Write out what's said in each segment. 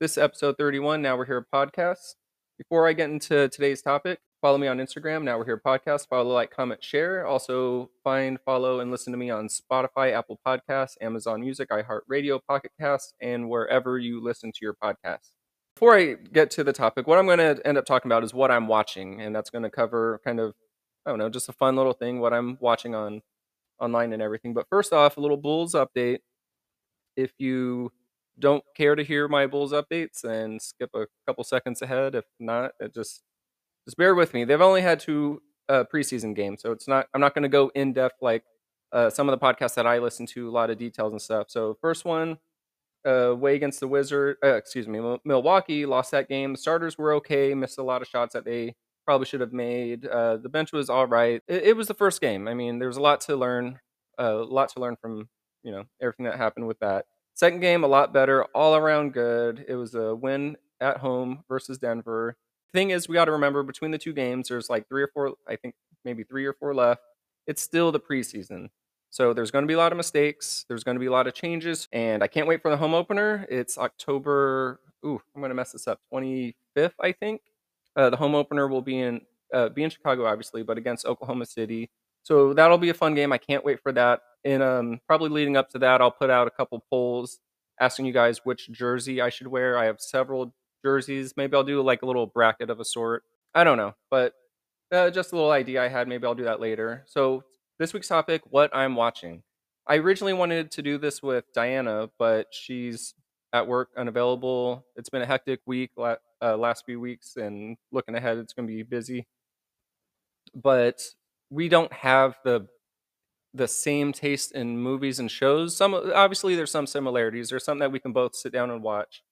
This is episode 31. Now we're here podcast. Before I get into today's topic, follow me on Instagram. Now we're here podcast. Follow, like, comment, share. Also, find, follow, and listen to me on Spotify, Apple Podcasts, Amazon Music, iHeartRadio, Pocket and wherever you listen to your podcasts. Before I get to the topic, what I'm going to end up talking about is what I'm watching, and that's going to cover kind of, I don't know, just a fun little thing, what I'm watching on online and everything. But first off, a little Bulls update. If you don't care to hear my Bulls updates, then skip a couple seconds ahead. If not, just just bear with me. They've only had two uh, preseason games, so it's not. I'm not going to go in depth like uh, some of the podcasts that I listen to, a lot of details and stuff. So first one, uh, way against the Wizard. Uh, excuse me, Milwaukee lost that game. The starters were okay, missed a lot of shots that they probably should have made. Uh, the bench was all right. It, it, was the first game. I mean, there was a lot to learn, uh, a lot to learn from you know everything that happened with that. Second game, a lot better, all around good. It was a win at home versus Denver. Thing is, we got to remember between the two games, there's like three or four, I think maybe three or four left. It's still the preseason. So there's going to be a lot of mistakes. There's going to be a lot of changes. And I can't wait for the home opener. It's October, ooh, I'm going to mess this up, 25th, I think. Uh, the home opener will be in uh, be in Chicago, obviously, but against Oklahoma City. So that'll be a fun game. I can't wait for that. And um, probably leading up to that, I'll put out a couple polls asking you guys which jersey I should wear. I have several jerseys. Maybe I'll do like a little bracket of a sort. I don't know, but uh, just a little idea I had. Maybe I'll do that later. So this week's topic: what I'm watching. I originally wanted to do this with Diana, but she's at work, unavailable. It's been a hectic week uh, last few weeks, and looking ahead, it's going to be busy. But we don't have the the same taste in movies and shows. Some obviously there's some similarities. There's something that we can both sit down and watch.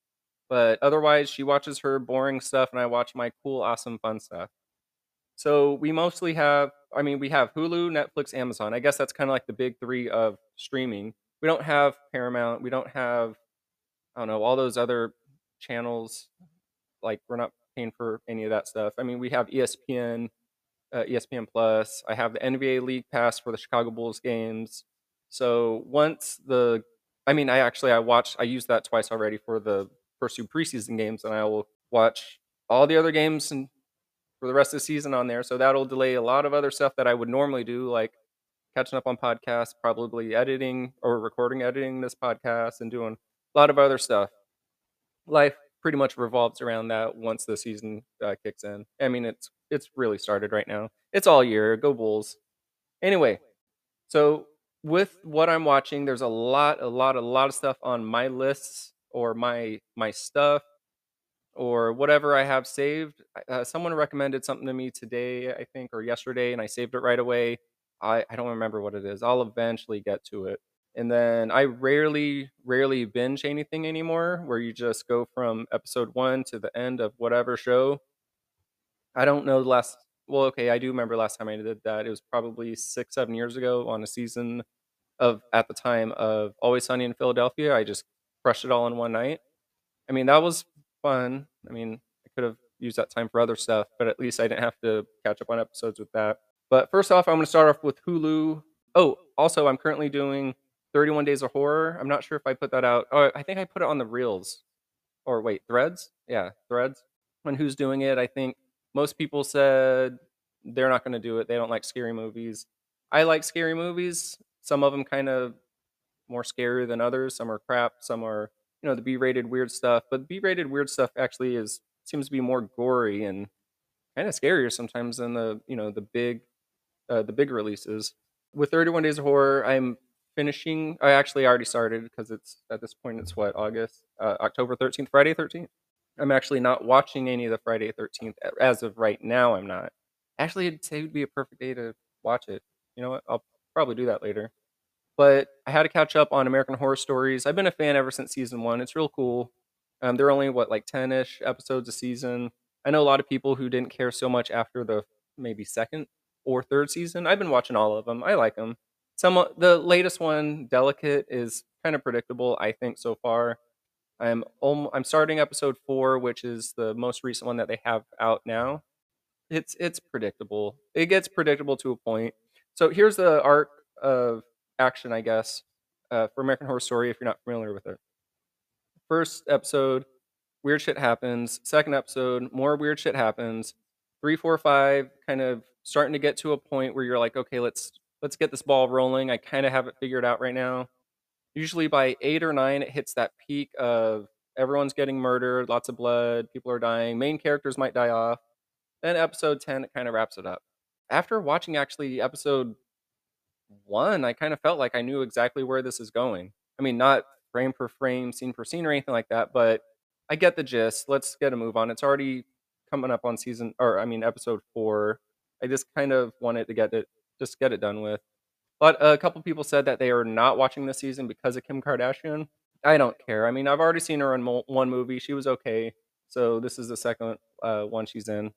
But otherwise, she watches her boring stuff, and I watch my cool, awesome, fun stuff. So we mostly have, I mean, we have Hulu, Netflix, Amazon. I guess that's kind of like the big three of streaming. We don't have Paramount. We don't have, I don't know, all those other channels. Like we're not paying for any of that stuff. I mean, we have ESPN, uh, ESPN Plus. I have the NBA League Pass for the Chicago Bulls games. So once the, I mean, I actually I watched I used that twice already for the first two preseason games, and I will watch all the other games and for the rest of the season on there. So that'll delay a lot of other stuff that I would normally do, like catching up on podcasts, probably editing or recording, editing this podcast, and doing a lot of other stuff. Life pretty much revolves around that once the season uh, kicks in. I mean, it's it's really started right now. It's all year. Go Bulls. Anyway, so with what I'm watching, there's a lot, a lot, a lot of stuff on my lists or my my stuff or whatever I have saved. Uh, someone recommended something to me today, I think, or yesterday, and I saved it right away. I, I don't remember what it is. I'll eventually get to it. And then I rarely, rarely binge anything anymore, where you just go from episode one to the end of whatever show. I don't know the last. Well, okay, I do remember last time I did that. It was probably six, seven years ago on a season of at the time of Always Sunny in Philadelphia. I just crushed it all in one night. I mean, that was fun. I mean, I could have used that time for other stuff, but at least I didn't have to catch up on episodes with that. But first off, I'm going to start off with Hulu. Oh, also, I'm currently doing 31 Days of Horror. I'm not sure if I put that out. Oh, I think I put it on the Reels. Or wait, Threads? Yeah, Threads. And who's doing it? I think most people said they're not going to do it. They don't like scary movies. I like scary movies. Some of them kind of more scary than others. Some are crap. Some are, you know, the B-rated weird stuff. But B-rated weird stuff actually is seems to be more gory and kind of scarier sometimes than the, you know, the big, uh, the big releases. With 31 Days of Horror, I'm finishing. I actually already started because it's at this point it's what August, uh, October 13th, Friday 13th. I'm actually not watching any of the Friday 13th as of right now. I'm not. Actually, it'd say it would be a perfect day to watch it. You know what? I'll probably do that later. But I had to catch up on American Horror Stories. I've been a fan ever since season one. It's real cool. Um, they're only what like 10ish episodes a season. I know a lot of people who didn't care so much after the maybe second or third season. I've been watching all of them. I like them. Some the latest one, Delicate, is kind of predictable. I think so far. I'm I'm starting episode four, which is the most recent one that they have out now. It's it's predictable. It gets predictable to a point. So here's the arc of action, I guess, uh, for American Horror Story. If you're not familiar with it, first episode, weird shit happens. Second episode, more weird shit happens. Three, four, five, kind of starting to get to a point where you're like, okay, let's let's get this ball rolling. I kind of have it figured out right now. Usually by eight or nine, it hits that peak of everyone's getting murdered, lots of blood, people are dying, main characters might die off. Then episode 10, it kind of wraps it up. After watching actually episode one, I kind of felt like I knew exactly where this is going. I mean, not frame per frame, scene per scene, or anything like that, but I get the gist. Let's get a move on. It's already coming up on season, or I mean, episode four. I just kind of wanted to get it, just get it done with. But a couple people said that they are not watching this season because of Kim Kardashian. I don't care. I mean, I've already seen her in mo- one movie. She was okay. So this is the second uh, one she's in.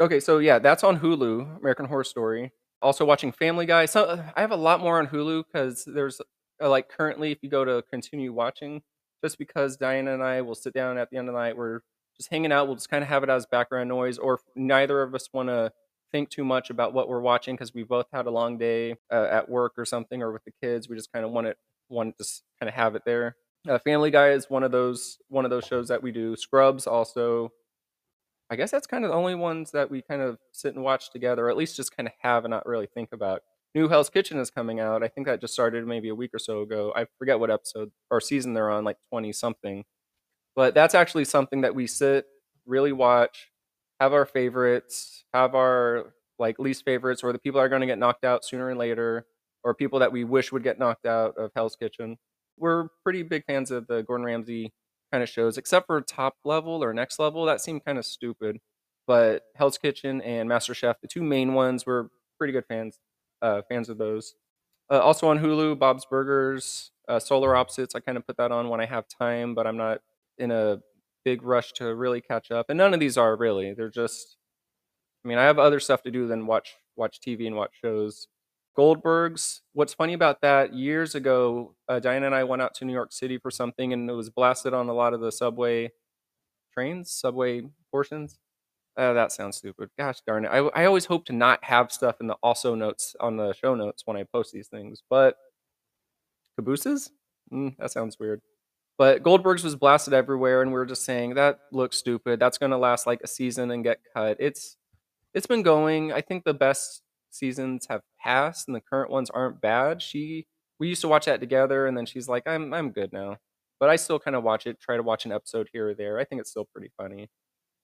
Okay, so yeah, that's on Hulu, American Horror Story. Also watching Family Guy. So I have a lot more on Hulu because there's uh, like currently, if you go to continue watching, just because Diana and I will sit down at the end of the night, we're just hanging out. We'll just kind of have it as background noise, or if neither of us want to think too much about what we're watching because we both had a long day uh, at work or something, or with the kids. We just kind of want it, want to kind of have it there. Uh, Family Guy is one of those one of those shows that we do. Scrubs also. I guess that's kind of the only ones that we kind of sit and watch together, or at least just kind of have and not really think about. New Hell's Kitchen is coming out. I think that just started maybe a week or so ago. I forget what episode or season they're on, like 20 something. But that's actually something that we sit, really watch, have our favorites, have our like least favorites, or the people that are going to get knocked out sooner and later, or people that we wish would get knocked out of Hell's Kitchen. We're pretty big fans of the Gordon Ramsay kind of shows, except for top level or next level. That seemed kind of stupid. But Hell's Kitchen and MasterChef, the two main ones, we're pretty good fans uh, fans of those. Uh, also on Hulu, Bob's Burgers, uh, Solar Opposites. I kind of put that on when I have time, but I'm not in a big rush to really catch up. And none of these are really. They're just. I mean, I have other stuff to do than watch watch TV and watch shows. Goldbergs. What's funny about that? Years ago, uh, Diana and I went out to New York City for something, and it was blasted on a lot of the subway trains, subway portions. Uh, that sounds stupid. Gosh darn it! I, I always hope to not have stuff in the also notes on the show notes when I post these things, but cabooses? Mm, that sounds weird. But Goldberg's was blasted everywhere, and we were just saying that looks stupid. That's going to last like a season and get cut. It's it's been going. I think the best seasons have passed, and the current ones aren't bad. She we used to watch that together, and then she's like, "I'm I'm good now," but I still kind of watch it. Try to watch an episode here or there. I think it's still pretty funny.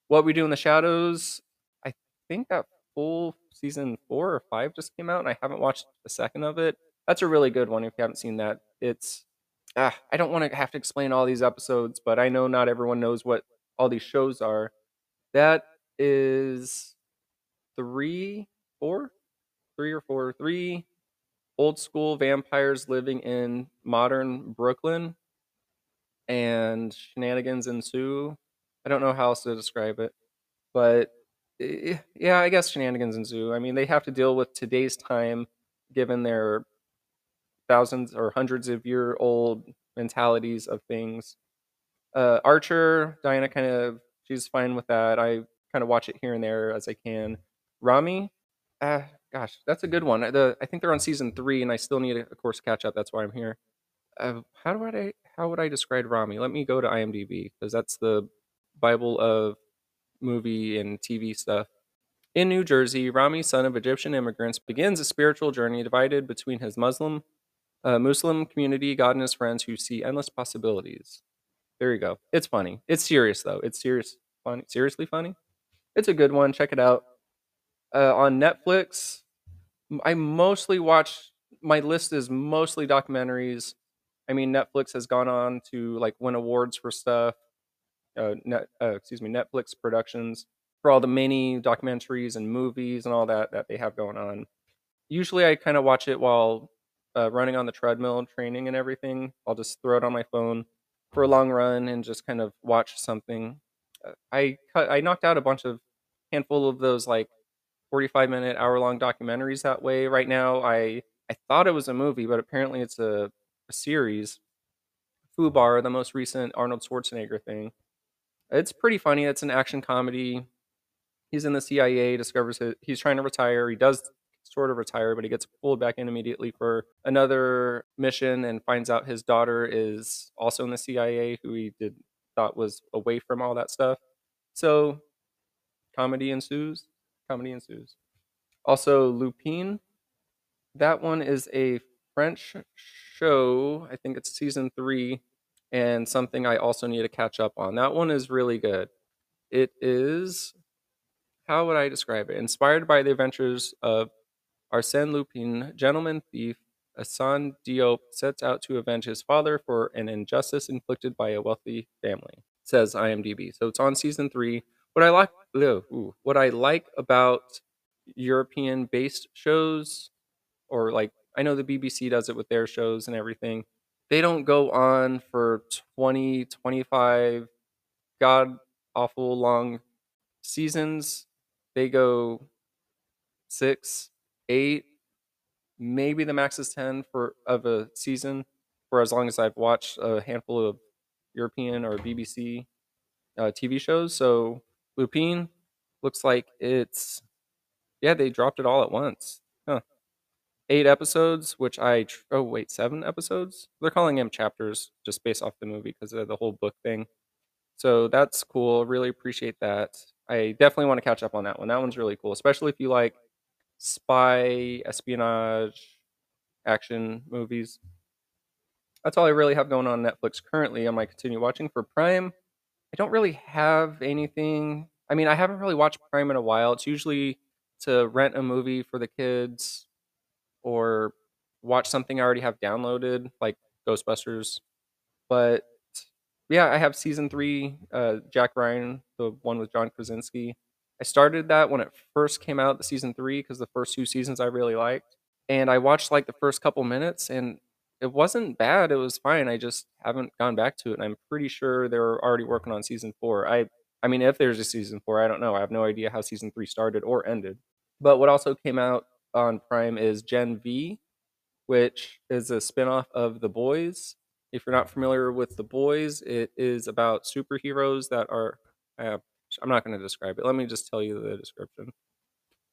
What We Do in the Shadows, I think that full season four or five just came out, and I haven't watched a second of it. That's a really good one if you haven't seen that. It's ah, I don't want to have to explain all these episodes, but I know not everyone knows what all these shows are. That is three, four, three or four, three old school vampires living in modern Brooklyn, and shenanigans ensue. I don't know how else to describe it, but eh, yeah, I guess shenanigans ensue. I mean, they have to deal with today's time, given their thousands or hundreds of year old mentalities of things. Uh, Archer, Diana kind of she's fine with that. I kind of watch it here and there as I can. Ramy, uh, gosh, that's a good one. The, I think they're on season three, and I still need, of course, catch up. That's why I'm here. Uh, how do I how would I describe Ramy? Let me go to IMDb because that's the Bible of movie and TV stuff. In New Jersey, Ramy, son of Egyptian immigrants, begins a spiritual journey divided between his Muslim, uh, Muslim community, God, and his friends who see endless possibilities. There you go. It's funny. It's serious though. It's serious, funny, seriously funny. It's a good one. Check it out. Uh, on Netflix, I mostly watch. My list is mostly documentaries. I mean, Netflix has gone on to like win awards for stuff uh, net, uh, excuse me, Netflix productions for all the many documentaries and movies and all that that they have going on. Usually, I kind of watch it while uh, running on the treadmill, training and everything. I'll just throw it on my phone for a long run and just kind of watch something. Uh, I cut, I knocked out a bunch of handful of those like 45 minute hour long documentaries that way. Right now, I I thought it was a movie, but apparently it's a, a series. Fubar, the most recent Arnold Schwarzenegger thing. It's pretty funny. It's an action comedy. He's in the CIA, discovers it. He's trying to retire. He does sort of retire, but he gets pulled back in immediately for another mission and finds out his daughter is also in the CIA, who he did thought was away from all that stuff. So, comedy ensues. Comedy ensues. Also, Lupin. That one is a French show. I think it's season three, and something I also need to catch up on. That one is really good. It is, how would I describe it? Inspired by the adventures of Arsène Lupin, gentleman thief Assane Diop sets out to avenge his father for an injustice inflicted by a wealthy family, says IMDb. So it's on season three. What I like, ooh, what I like about European-based shows, or like I know the BBC does it with their shows and everything. They don't go on for 20, 25 god awful long seasons. They go six, eight, maybe the max is 10 for of a season for as long as I've watched a handful of European or BBC uh, TV shows. So Lupin looks like it's yeah, they dropped it all at once. Huh. Eight episodes, which I tr- oh wait, seven episodes. They're calling them chapters just based off the movie because of the whole book thing. So that's cool. Really appreciate that. I definitely want to catch up on that one. That one's really cool, especially if you like spy, espionage, action movies. That's all I really have going on Netflix currently. I might continue watching for Prime. I don't really have anything. I mean, I haven't really watched Prime in a while. It's usually to rent a movie for the kids or watch something I already have downloaded, like Ghostbusters. But yeah, I have season three, uh, Jack Ryan, the one with John Krasinski. I started that when it first came out, the season three, because the first two seasons I really liked. And I watched like the first couple minutes and it wasn't bad. It was fine. I just haven't gone back to it. And I'm pretty sure they're already working on season four. I I mean, if there's a season four, I don't know. I have no idea how season three started or ended. But what also came out on Prime is Gen V, which is a spinoff of The Boys. If you're not familiar with The Boys, it is about superheroes that are. Uh, I'm not going to describe it. Let me just tell you the description.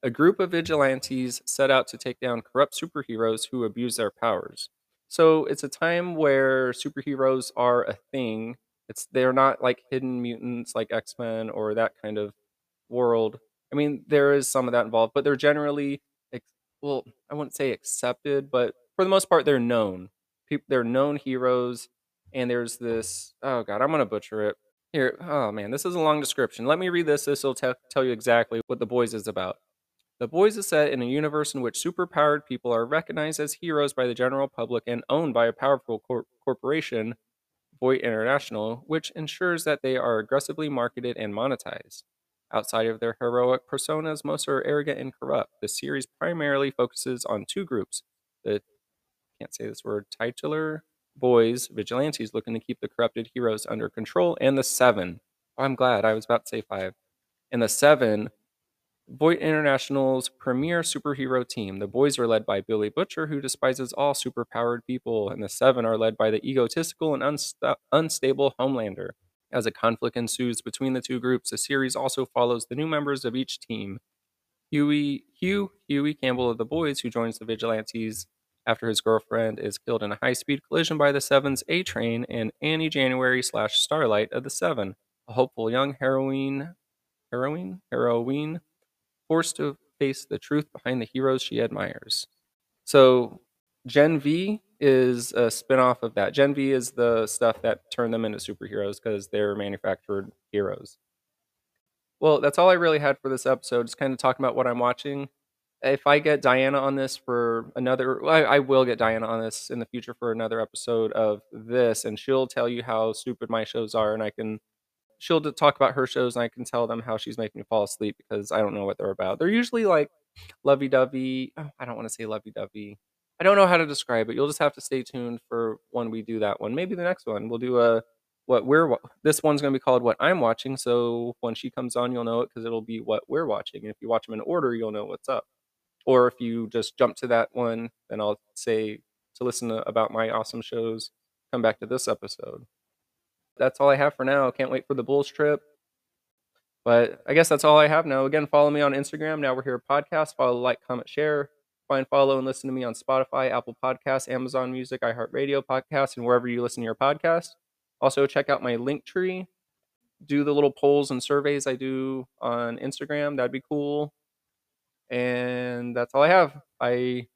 A group of vigilantes set out to take down corrupt superheroes who abuse their powers. So it's a time where superheroes are a thing. It's they're not like hidden mutants like X-Men or that kind of world. I mean, there is some of that involved, but they're generally well, I wouldn't say accepted, but for the most part they're known. People they're known heroes and there's this oh god, I'm going to butcher it. Here, oh man, this is a long description. Let me read this. This will t- tell you exactly what The Boys is about. The Boys is set in a universe in which superpowered people are recognized as heroes by the general public and owned by a powerful cor- corporation, Vought International, which ensures that they are aggressively marketed and monetized. Outside of their heroic personas, most are arrogant and corrupt. The series primarily focuses on two groups the can't say this word titular boys, vigilantes looking to keep the corrupted heroes under control, and the seven. Oh, I'm glad I was about to say five. And the seven, Vought International's premier superhero team. The boys are led by Billy Butcher, who despises all superpowered people, and the seven are led by the egotistical and unsta- unstable Homelander. As a conflict ensues between the two groups, the series also follows the new members of each team. Huey, Hugh Huey Campbell of the boys, who joins the vigilantes after his girlfriend is killed in a high-speed collision by the Seven's A Train, and Annie January slash Starlight of the Seven, a hopeful young heroine, heroine, heroine, forced to face the truth behind the heroes she admires. So, Gen V is a spin-off of that. Gen V is the stuff that turned them into superheroes because they're manufactured heroes. Well, that's all I really had for this episode. Just kind of talking about what I'm watching if I get Diana on this for another, I, I, will get Diana on this in the future for another episode of this, and she'll tell you how stupid my shows are, and I can, she'll talk about her shows, and I can tell them how she's making me fall asleep because I don't know what they're about. They're usually like lovey dovey. Oh, I don't want to say lovey dovey. I don't know how to describe it. You'll just have to stay tuned for when we do that one. Maybe the next one we'll do a what we're this one's going to be called what I'm watching. So when she comes on, you'll know it because it'll be what we're watching. And if you watch them in order, you'll know what's up. Or if you just jump to that one, then I'll say to listen to, about my awesome shows, come back to this episode. That's all I have for now. Can't wait for the Bulls trip. But I guess that's all I have now. Again, follow me on Instagram. Now we're here podcast. Follow, like, comment, share. Find, follow, and listen to me on Spotify, Apple Podcasts, Amazon Music, iHeartRadio Podcasts, and wherever you listen to your podcast. Also, check out my Linktree do the little polls and surveys I do on Instagram. That'd be cool. And that's all I have. I